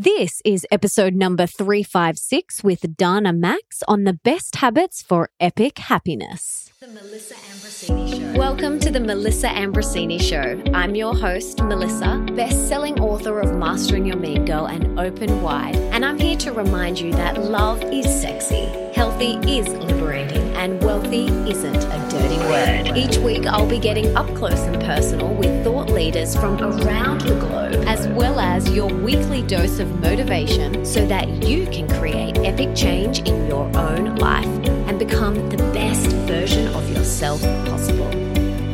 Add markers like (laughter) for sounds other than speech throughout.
This is episode number 356 with Dana-Maxx on the best habits for epic happiness. The Melissa Ambrosini Show. Welcome to the Melissa Ambrosini Show. I'm your host, Melissa, best-selling author of Mastering Your Mean Girl and Open Wide, and I'm here to remind you that love is sexy, healthy is liberating, and wealthy isn't a dirty word. Each week, I'll be getting up close and personal with thought leaders from around the globe, as well as your weekly dose of motivation so that you can create epic change in your own life and become the best version of yourself possible.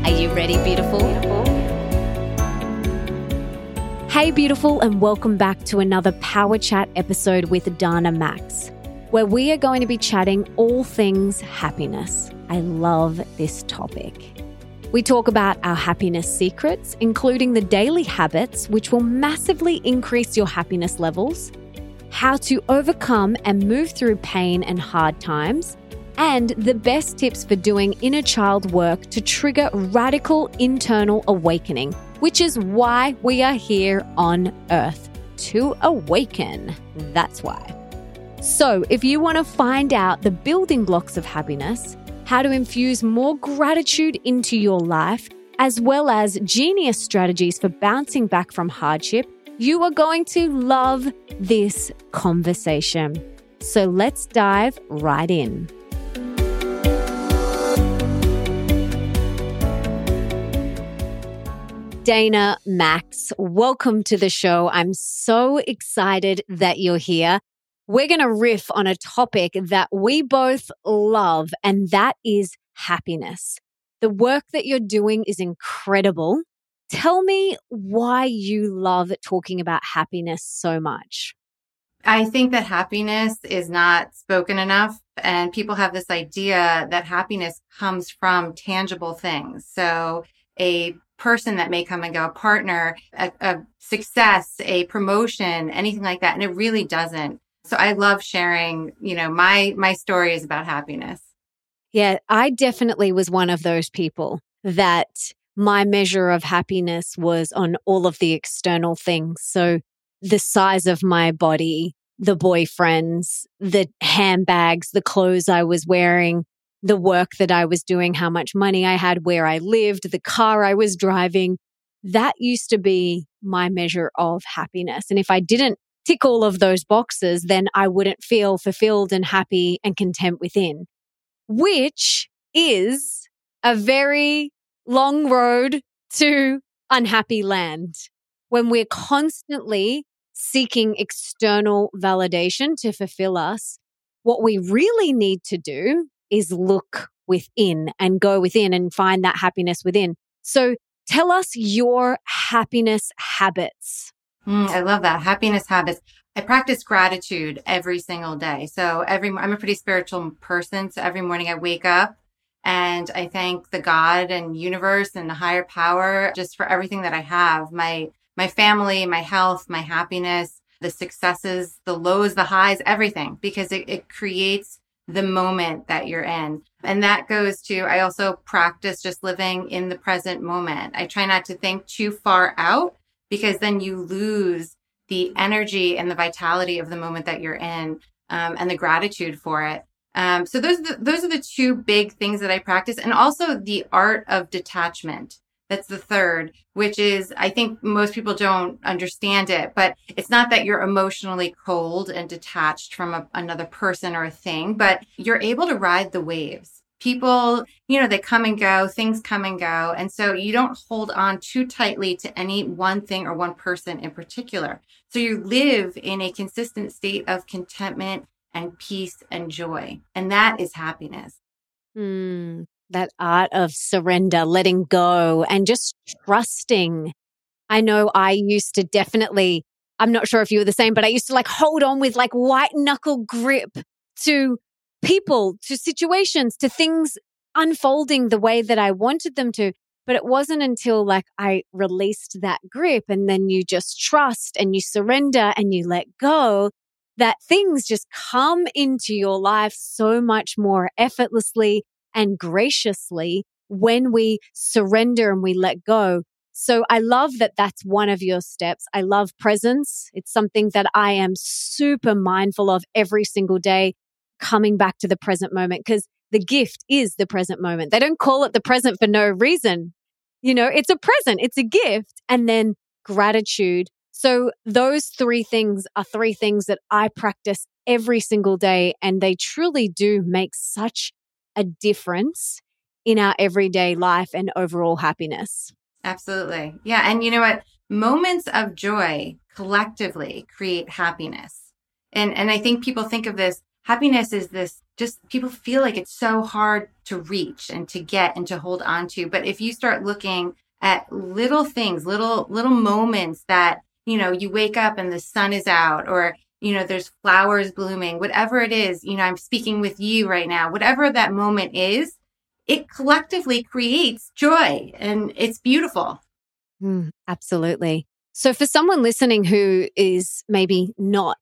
Are you ready, beautiful? Hey, beautiful, and welcome back to another Power Chat episode with Dana-Maxx, where we are going to be chatting all things happiness. I love this topic. We talk about our happiness secrets, including the daily habits which will massively increase your happiness levels, how to overcome and move through pain and hard times and the best tips for doing inner child work to trigger radical internal awakening, which is why we are here on earth to awaken. That's why. So, if you want to find out the building blocks of happiness, how to infuse more gratitude into your life, as well as genius strategies for bouncing back from hardship, you are going to love this conversation. So, let's dive right in. Dana-Maxx, welcome to the show. I'm so excited that you're here. We're going to riff on a topic that we both love, and that is happiness. The work that you're doing is incredible. Tell me why you love talking about happiness so much. I think that happiness is not spoken enough, and people have this idea that happiness comes from tangible things. So, a person that may come and go, a partner, a, a success, a promotion, anything like that. And it really doesn't. So I love sharing, you know, my, my story is about happiness. Yeah, I definitely was one of those people that my measure of happiness was on all of the external things. So the size of my body, the boyfriends, the handbags, the clothes I was wearing, the work that I was doing, how much money I had, where I lived, the car I was driving. That used to be my measure of happiness. And if I didn't tick all of those boxes, then I wouldn't feel fulfilled and happy and content within, which is a very long road to unhappy land when we're constantly seeking external validation to fulfill us. What we really need to do is look within and go within and find that happiness within. So tell us your happiness habits. Mm, I love that. Happiness habits. I practice gratitude every single day. So every, I'm a pretty spiritual person. So every morning I wake up and I thank the God and universe and the higher power just for everything that I have. My, my family, my health, my happiness, the successes, the lows, the highs, everything, because it, it creates the moment that you're in. And that goes to, I also practice just living in the present moment. I try not to think too far out because then you lose the energy and the vitality of the moment that you're in um, and the gratitude for it. Um, so those are the, those are the two big things that I practice, and also the art of detachment. That's the third, which is, I think most people don't understand it, but it's not that you're emotionally cold and detached from a, another person or a thing, but you're able to ride the waves. People, you know, they come and go, things come and go. And so you don't hold on too tightly to any one thing or one person in particular. So you live in a consistent state of contentment and peace and joy. And that is happiness. Mm, that art of surrender, letting go, and just trusting. I know I used to definitely, I'm not sure if you were the same, but I used to like hold on with like white knuckle grip to people, to situations, to things unfolding the way that I wanted them to. But it wasn't until like I released that grip and then you just trust and you surrender and you let go that things just come into your life so much more effortlessly and graciously when we surrender and we let go. So I love that that's one of your steps. I love presence. It's something that I am super mindful of every single day, coming back to the present moment because the gift is the present moment. They don't call it the present for no reason. You know, it's a present, it's a gift. And then gratitude. So those three things are three things that I practice every single day. And they truly do make such a difference in our everyday life and overall happiness. Absolutely. Yeah. And you know what? Moments of joy collectively create happiness. And, and I think people think of this happiness is this just people feel like it's so hard to reach and to get and to hold on to. But if you start looking at little things, little, little moments that, you know, you wake up and the sun is out or, you know, there's flowers blooming, whatever it is, you know, I'm speaking with you right now, whatever that moment is, it collectively creates joy and it's beautiful. Mm, absolutely. So, for someone listening who is maybe not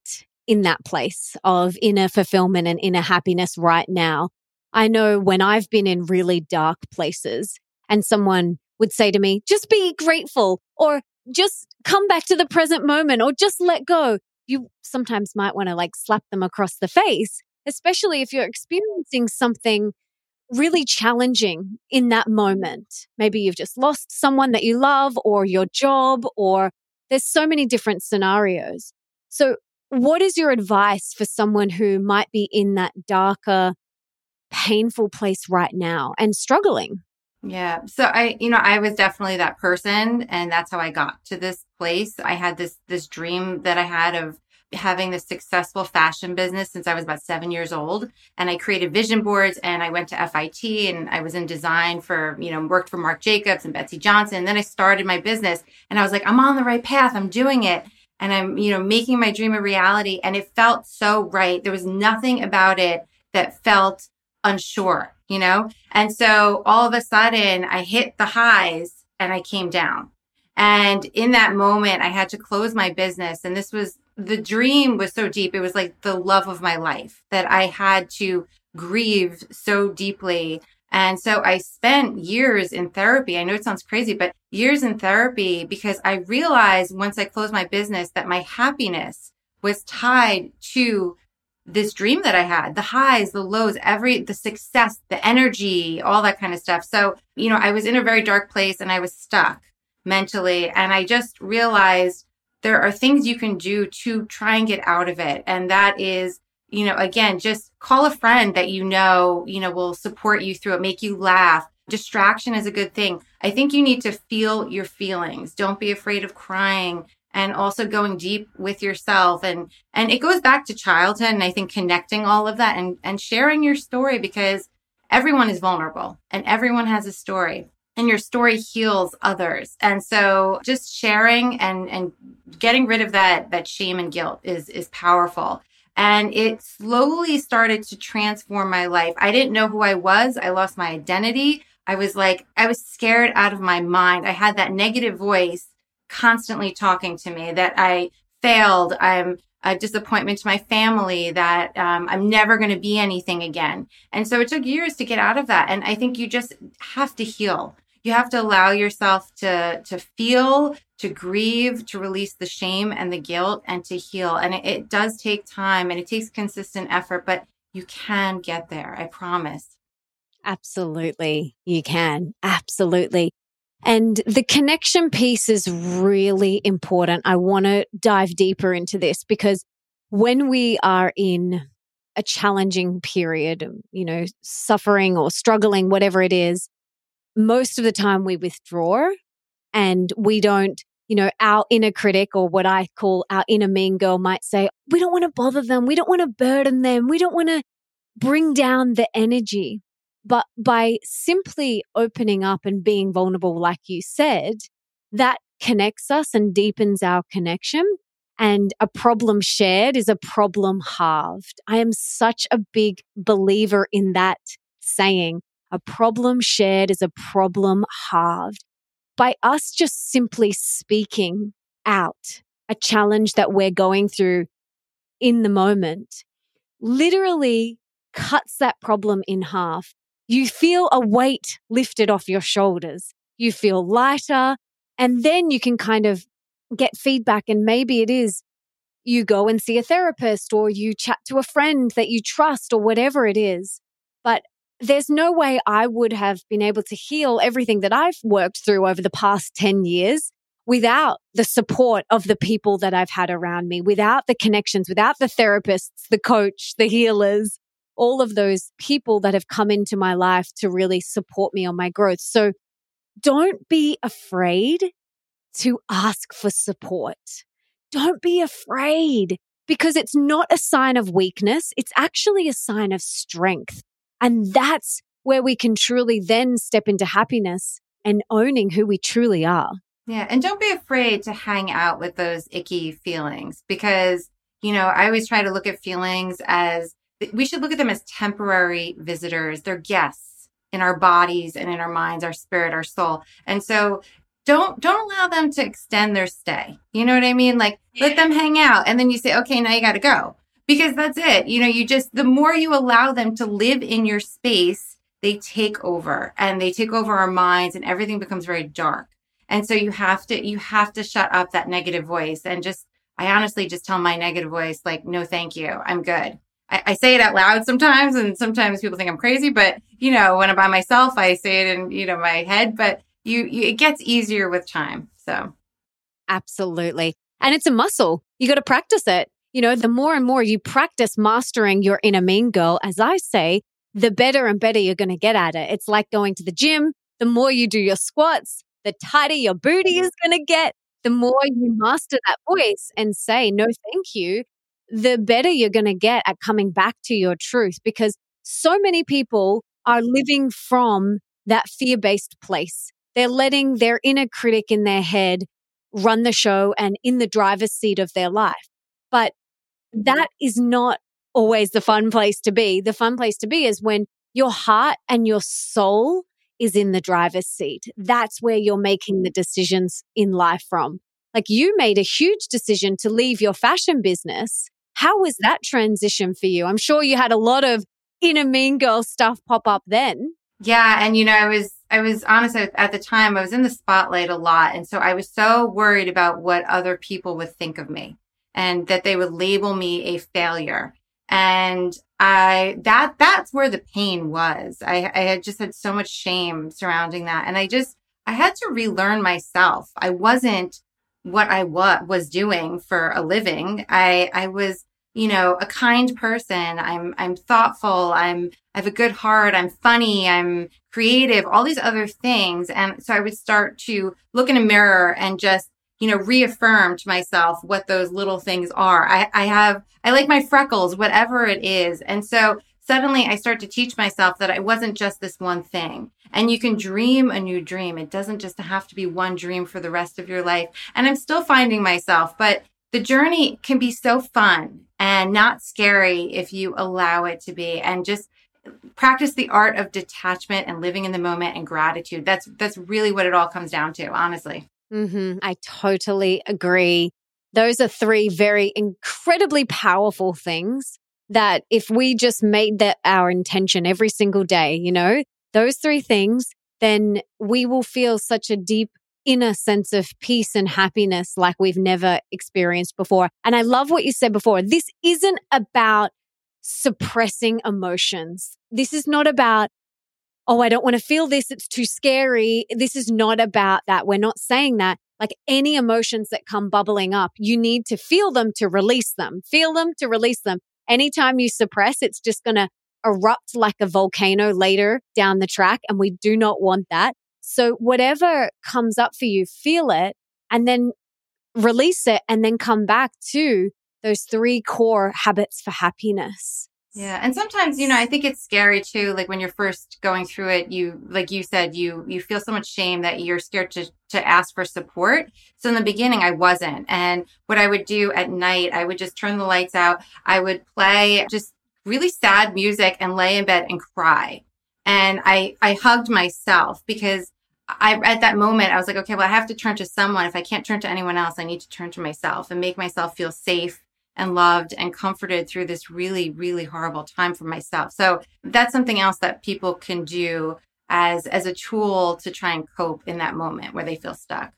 in that place of inner fulfillment and inner happiness right now, I know when I've been in really dark places and someone would say to me, just be grateful or just come back to the present moment or just let go. You sometimes might want to like slap them across the face, especially if you're experiencing something really challenging in that moment. Maybe you've just lost someone that you love or your job, or there's so many different scenarios. So, what is your advice for someone who might be in that darker, painful place right now and struggling? Yeah. So I, you know, I was definitely that person and that's how I got to this place. I had this this dream that I had of having this successful fashion business since I was about seven years old. And I created vision boards and I went to FIT and I was in design for, you know, worked for Marc Jacobs and Betsey Johnson. And then I started my business and I was like, I'm on the right path. I'm doing it. And I'm, you know, making my dream a reality. And it felt so right. There was nothing about it that felt unsure, you know? And so all of a sudden I hit the highs and I came down. And in that moment, I had to close my business. And this was the dream was so deep. It was like the love of my life that I had to grieve so deeply. And so I spent years in therapy. I know it sounds crazy, but years in therapy because I realized once I closed my business that my happiness was tied to this dream that I had, the highs, the lows, every, the success, the energy, all that kind of stuff. So, you know, I was in a very dark place and I was stuck mentally. And I just realized there are things you can do to try and get out of it. And that is, you know, again, just call a friend that you know, you know, will support you through it, make you laugh. Distraction is a good thing. I think you need to feel your feelings. Don't be afraid of crying and also going deep with yourself and and it goes back to childhood and I think connecting all of that and and sharing your story because everyone is vulnerable and everyone has a story and your story heals others. And so just sharing and, and getting rid of that, that shame and guilt is, is powerful. And it slowly started to transform my life. I didn't know who I was. I lost my identity. I was like, I was scared out of my mind. I had that negative voice constantly talking to me that I failed. I'm a disappointment to my family that um, I'm never going to be anything again. And so it took years to get out of that. And I think you just have to heal you have to allow yourself to to feel to grieve to release the shame and the guilt and to heal. And it, it does take time and it takes consistent effort but you can get there i promise. Absolutely. You can. Absolutely. And the connection piece is really important. I want to dive deeper into this because when we are in a challenging period, you know, suffering or struggling, whatever it is, most of the time we withdraw and we don't, you know, our inner critic or what I call our inner mean girl might say, we don't want to bother them. We don't want to burden them. We don't want to bring down the energy. But by simply opening up and being vulnerable, like you said, that connects us and deepens our connection. And a problem shared is a problem halved. I am such a big believer in that saying. A problem shared is a problem halved. By us just simply speaking out a challenge that we're going through in the moment, literally cuts that problem in half. You feel a weight lifted off your shoulders. You feel lighter. And then you can kind of get feedback. And maybe it is you go and see a therapist or you chat to a friend that you trust or whatever it is. There's no way I would have been able to heal everything that I've worked through over the past 10 years without the support of the people that I've had around me, without the connections, without the therapists, the coach, the healers, all of those people that have come into my life to really support me on my growth. So don't be afraid to ask for support. Don't be afraid because it's not a sign of weakness. It's actually a sign of strength. And that's where we can truly then step into happiness and owning who we truly are. Yeah. And don't be afraid to hang out with those icky feelings because, you know, I always try to look at feelings as we should look at them as temporary visitors. They're guests in our bodies and in our minds, our spirit, our soul. And so don't don't allow them to extend their stay. You know what I mean? Like yeah. let them hang out and then you say, "Okay, now you got to go." Because that's it. You know, you just the more you allow them to live in your space, they take over and they take over our minds and everything becomes very dark. And so you have to you have to shut up that negative voice and just I honestly just tell my negative voice like, "No, thank you. I'm good." I, I, say it out loud sometimes, and sometimes people think I'm crazy. But you know, when I'm by myself, I say it in you know my head. But you, you it gets easier with time. So absolutely, and it's a muscle. You got to practice it. You know, the more and more you practice mastering your inner mean girl, as I say, the better and better you're going to get at it. It's like going to the gym. The more you do your squats, the tighter your booty mm-hmm. is going to get. The more you master that voice and say, no, thank you, the better you're going to get at coming back to your truth because so many people are living from that fear based place. They're letting their inner critic in their head run the show and in the driver's seat of their life. But that is not always the fun place to be. The fun place to be is when your heart and your soul is in the driver's seat. That's where you're making the decisions in life from. Like you made a huge decision to leave your fashion business how was that transition for you? I'm sure you had a lot of inner mean girl stuff pop up then. Yeah. And, you know, I was, I was honest at the time, I was in the spotlight a lot. And so I was so worried about what other people would think of me and that they would label me a failure. And I, that, that's where the pain was. I, I had just had so much shame surrounding that. And I just, I had to relearn myself. I wasn't what I wa- was doing for a living. I, I was, you know, a kind person. I'm, I'm thoughtful. I'm, I have a good heart. I'm funny. I'm creative, all these other things. And so I would start to look in a mirror and just, you know, reaffirm to myself what those little things are. I, I have, I like my freckles, whatever it is. And so suddenly I start to teach myself that I wasn't just this one thing. And you can dream a new dream. It doesn't just have to be one dream for the rest of your life. And I'm still finding myself, but the journey can be so fun and not scary if you allow it to be and just practice the art of detachment and living in the moment and gratitude. That's that's really what it all comes down to, honestly. Mm-hmm. I totally agree. Those are three very incredibly powerful things that if we just made that our intention every single day, you know, those three things, then we will feel such a deep inner sense of peace and happiness like we've never experienced before. And I love what you said before. This isn't about suppressing emotions. This is not about, oh, I don't want to feel this. It's too scary. This is not about that. We're not saying that. Like any emotions that come bubbling up, you need to feel them to release them, feel them to release them. Anytime you suppress, it's just going to erupt like a volcano later down the track. And we do not want that. So whatever comes up for you, feel it and then release it and then come back to those three core habits for happiness. Yeah. And sometimes, you know, I think it's scary too. Like when you're first going through it, you, like you said, you, you feel so much shame that you're scared to, to ask for support. So in the beginning, I wasn't. And what I would do at night, I would just turn the lights out. I would play just really sad music and lay in bed and cry. And I, I hugged myself because I, at that moment, I was like, okay, well, I have to turn to someone. If I can't turn to anyone else, I need to turn to myself and make myself feel safe and loved and comforted through this really, really horrible time for myself. So that's something else that people can do as, as a tool to try and cope in that moment where they feel stuck.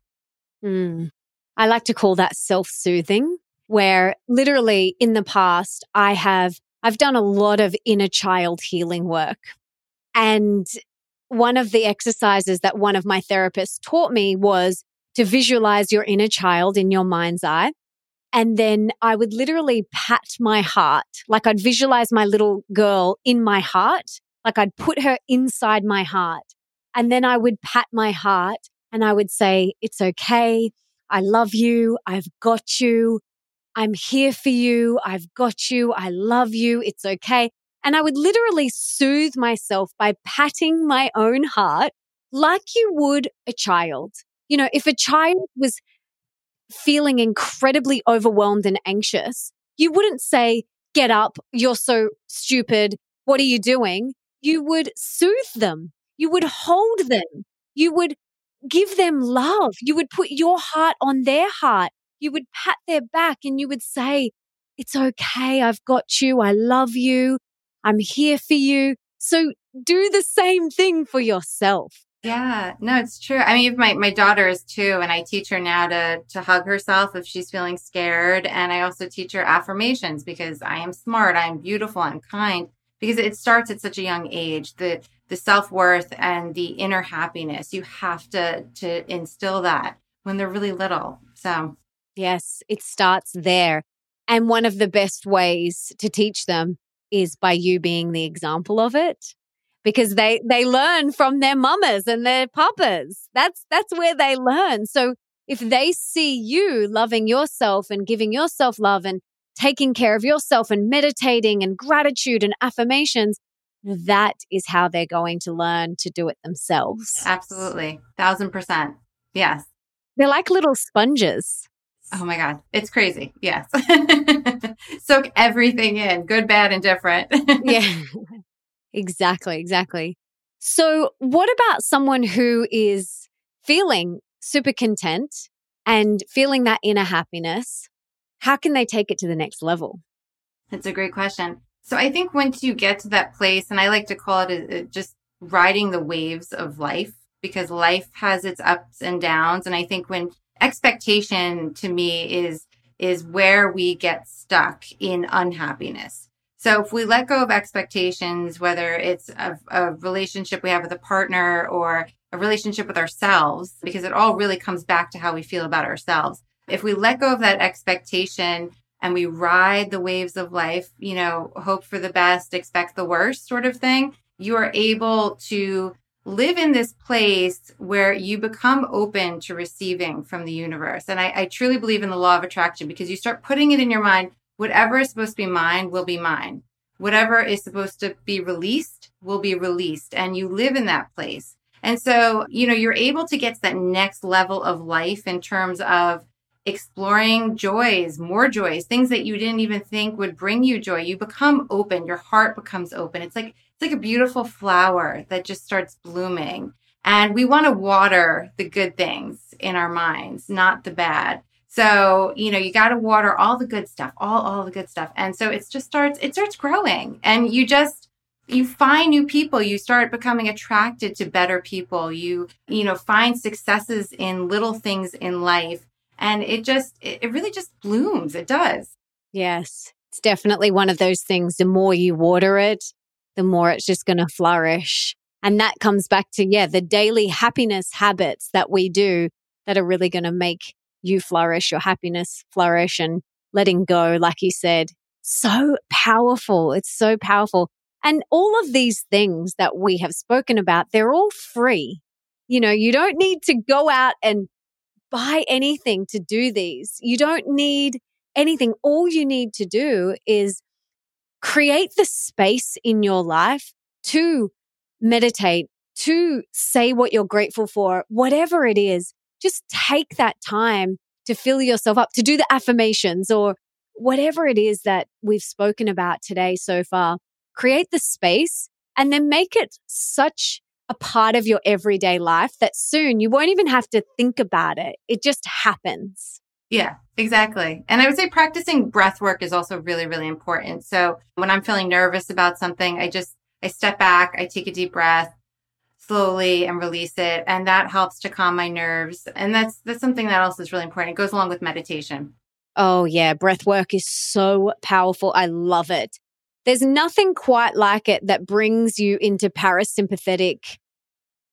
Mm. I like to call that self soothing, where literally in the past, I have, I've done a lot of inner child healing work. And one of the exercises that one of my therapists taught me was to visualize your inner child in your mind's eye. And then I would literally pat my heart, like I'd visualize my little girl in my heart, like I'd put her inside my heart. And then I would pat my heart and I would say, it's okay. I love you. I've got you. I'm here for you. I've got you. I love you. It's okay. And I would literally soothe myself by patting my own heart like you would a child. You know, if a child was feeling incredibly overwhelmed and anxious, you wouldn't say, get up. You're so stupid. What are you doing? You would soothe them. You would hold them. You would give them love. You would put your heart on their heart. You would pat their back and you would say, it's okay. I've got you. I love you. I'm here for you. So do the same thing for yourself. Yeah, no, it's true. I mean, my, my daughter is too, and I teach her now to to hug herself if she's feeling scared. And I also teach her affirmations because I am smart, I am beautiful, I'm kind. Because it starts at such a young age. The the self worth and the inner happiness. You have to to instill that when they're really little. So yes, it starts there. And one of the best ways to teach them is by you being the example of it because they they learn from their mamas and their papas. That's that's where they learn. So if they see you loving yourself and giving yourself love and taking care of yourself and meditating and gratitude and affirmations, that is how they're going to learn to do it themselves. Absolutely. Thousand percent. Yes. They're like little sponges. Oh my God. It's crazy. Yes. (laughs) Soak everything in, good, bad, and different. (laughs) yeah. Exactly, exactly. So, what about someone who is feeling super content and feeling that inner happiness? How can they take it to the next level? That's a great question. So, I think once you get to that place, and I like to call it a, a, just riding the waves of life because life has its ups and downs. And I think when expectation to me is is where we get stuck in unhappiness. So if we let go of expectations, whether it's a, a, relationship we have with a partner or a relationship with ourselves, because it all really comes back to how we feel about ourselves. If we let go of that expectation and we ride the waves of life, you know, hope for the best, expect the worst sort of thing, you are able to live in this place where you become open to receiving from the universe. And I, I truly believe in the law of attraction because you start putting it in your mind whatever is supposed to be mine will be mine. Whatever is supposed to be released will be released. And you live in that place. And so, you know, you're able to get to that next level of life in terms of exploring joys, more joys, things that you didn't even think would bring you joy. You become open, your heart becomes open. It's like it's like a beautiful flower that just starts blooming. And we want to water the good things in our minds, not the bad. So, you know, you got to water all the good stuff, all all the good stuff. And so it just starts it starts growing and you just you find new people, you start becoming attracted to better people. You you know, find successes in little things in life and it just it really just blooms. It does. Yes. It's definitely one of those things the more you water it, the more it's just going to flourish. And that comes back to yeah, the daily happiness habits that we do that are really going to make you flourish, your happiness flourish, and letting go, like you said, so powerful. It's so powerful. And all of these things that we have spoken about, they're all free. You know, you don't need to go out and buy anything to do these. You don't need anything. All you need to do is create the space in your life to meditate, to say what you're grateful for, whatever it is just take that time to fill yourself up, to do the affirmations or whatever it is that we've spoken about today so far. Create the space and then make it such a part of your everyday life that soon you won't even have to think about it. It just happens. Yeah, exactly. And I would say practicing breath work is also really, really important. So when I'm feeling nervous about something, I just, I step back, I take a deep breath, slowly and release it. And that helps to calm my nerves. And that's that's something that also is really important. It goes along with meditation. Oh yeah, breath work is so powerful. I love it. There's nothing quite like it that brings you into parasympathetic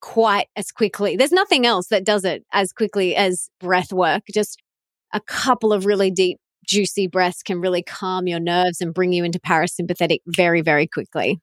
quite as quickly. There's nothing else that does it as quickly as breath work. Just a couple of really deep, juicy breaths can really calm your nerves and bring you into parasympathetic very, very quickly.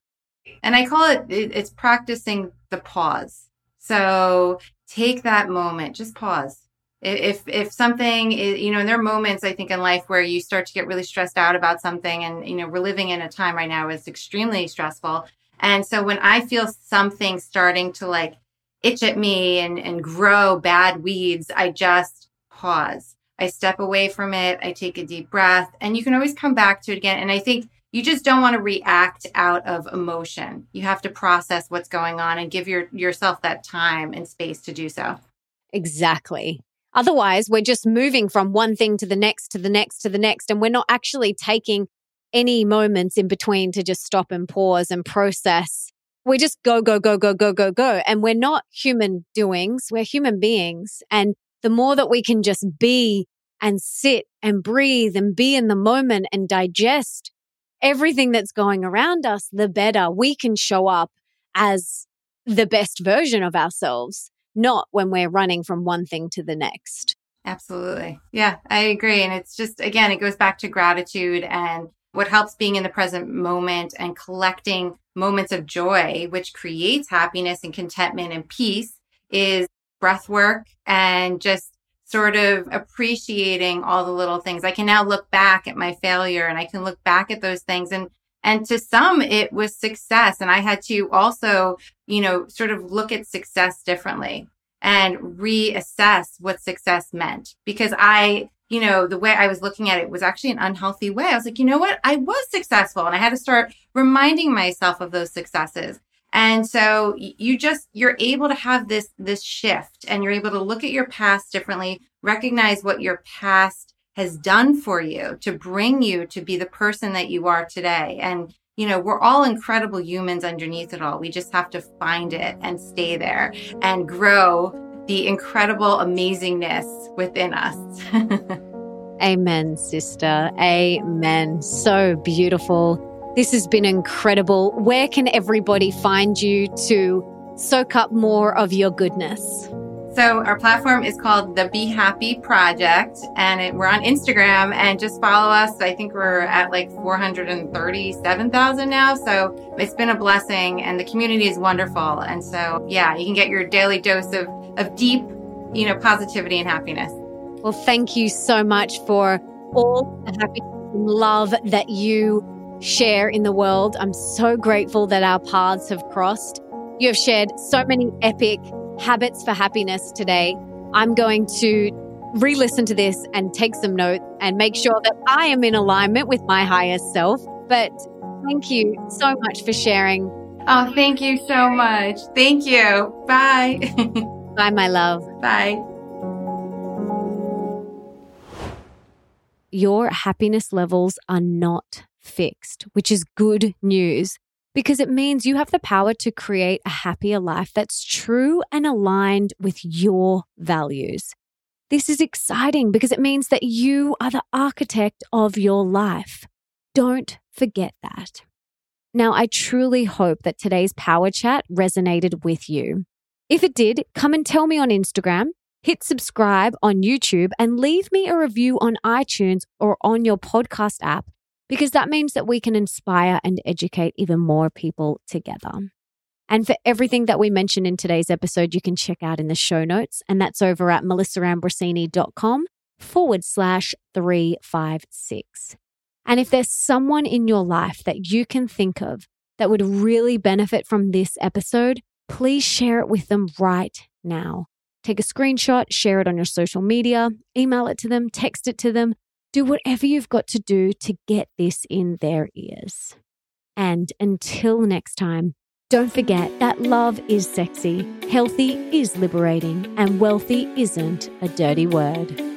And I call it, it's practicing the pause. So take that moment, just pause. If, if something is, you know, and there are moments I think in life where you start to get really stressed out about something and, you know, we're living in a time right now is extremely stressful. And so when I feel something starting to like itch at me and, and grow bad weeds, I just pause. I step away from it. I take a deep breath and you can always come back to it again. And I think you just don't want to react out of emotion. You have to process what's going on and give your, yourself that time and space to do so. Exactly. Otherwise, we're just moving from one thing to the next, to the next, to the next, and we're not actually taking any moments in between to just stop and pause and process. We just go, go, go, go, go, go, go. And we're not human doings. We're human beings. And the more that we can just be and sit and breathe and be in the moment and digest everything that's going around us, the better we can show up as the best version of ourselves, not when we're running from one thing to the next. Absolutely. Yeah, I agree. And it's just, again, it goes back to gratitude and what helps being in the present moment and collecting moments of joy, which creates happiness and contentment and peace, is breath work and just sort of appreciating all the little things. I can now look back at my failure and I can look back at those things and and to some it was success and I had to also, you know, sort of look at success differently and reassess what success meant because I you know, the way I was looking at it was actually an unhealthy way. I was like, you know what? I was successful and I had to start reminding myself of those successes. And so you just, you're able to have this, this shift and you're able to look at your past differently, recognize what your past has done for you to bring you to be the person that you are today. And, you know, we're all incredible humans underneath it all. We just have to find it and stay there and grow the incredible amazingness within us. (laughs) Amen, sister. Amen. So beautiful. This has been incredible. Where can everybody find you to soak up more of your goodness? So our platform is called the Be Happy Project, and it, we're on Instagram. And just follow us. I think we're at like 437,000 now. So it's been a blessing, and the community is wonderful. And so, yeah, you can get your daily dose of of deep, you know, positivity and happiness. Well, thank you so much for all the happy love that you share in the world. I'm so grateful that our paths have crossed. You have shared so many epic habits for happiness today. I'm going to re listen to this and take some notes and make sure that I am in alignment with my higher self. But thank you so much for sharing. Oh, thank you so much. Thank you. Bye. (laughs) Bye, my love. Bye. Your happiness levels are not fixed, which is good news because it means you have the power to create a happier life that's true and aligned with your values. This is exciting because it means that you are the architect of your life. Don't forget that. Now, I truly hope that today's power chat resonated with you. If it did, come and tell me on Instagram, hit subscribe on YouTube, and leave me a review on iTunes or on your podcast app because that means that we can inspire and educate even more people together. And for everything that we mentioned in today's episode, you can check out in the show notes, and that's over at melissaambrosini.com forward slash 356. And if there's someone in your life that you can think of that would really benefit from this episode, please share it with them right now. Take a screenshot, share it on your social media, email it to them, text it to them, do whatever you've got to do to get this in their ears. And until next time, don't forget that love is sexy, healthy is liberating, and wealthy isn't a dirty word.